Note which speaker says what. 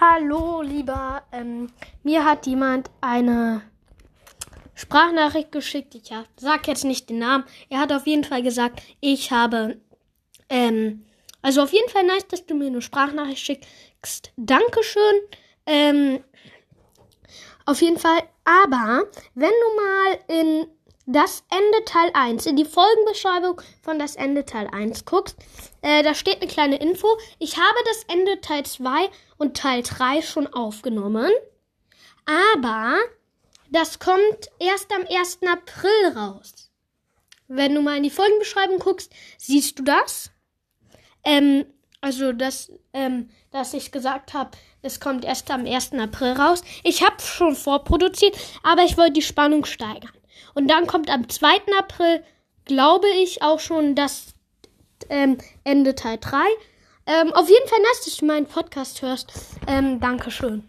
Speaker 1: Hallo, lieber. Ähm, mir hat jemand eine Sprachnachricht geschickt. Ich sag jetzt nicht den Namen. Er hat auf jeden Fall gesagt, ich habe. Ähm, also auf jeden Fall nice, dass du mir eine Sprachnachricht schickst. Dankeschön. Ähm, auf jeden Fall. Aber wenn du mal in das Ende Teil 1, in die Folgenbeschreibung von das Ende Teil 1 guckst, äh, da steht eine kleine Info. Ich habe das Ende Teil 2 und Teil 3 schon aufgenommen. Aber das kommt erst am 1. April raus. Wenn du mal in die Folgenbeschreibung guckst, siehst du das. Ähm, also, dass, ähm, dass ich gesagt habe, es kommt erst am 1. April raus. Ich habe schon vorproduziert, aber ich wollte die Spannung steigern. Und dann kommt am 2. April, glaube ich, auch schon das ähm, Ende Teil 3. Ähm, auf jeden Fall nice, dass du meinen Podcast hörst. Ähm, Dankeschön.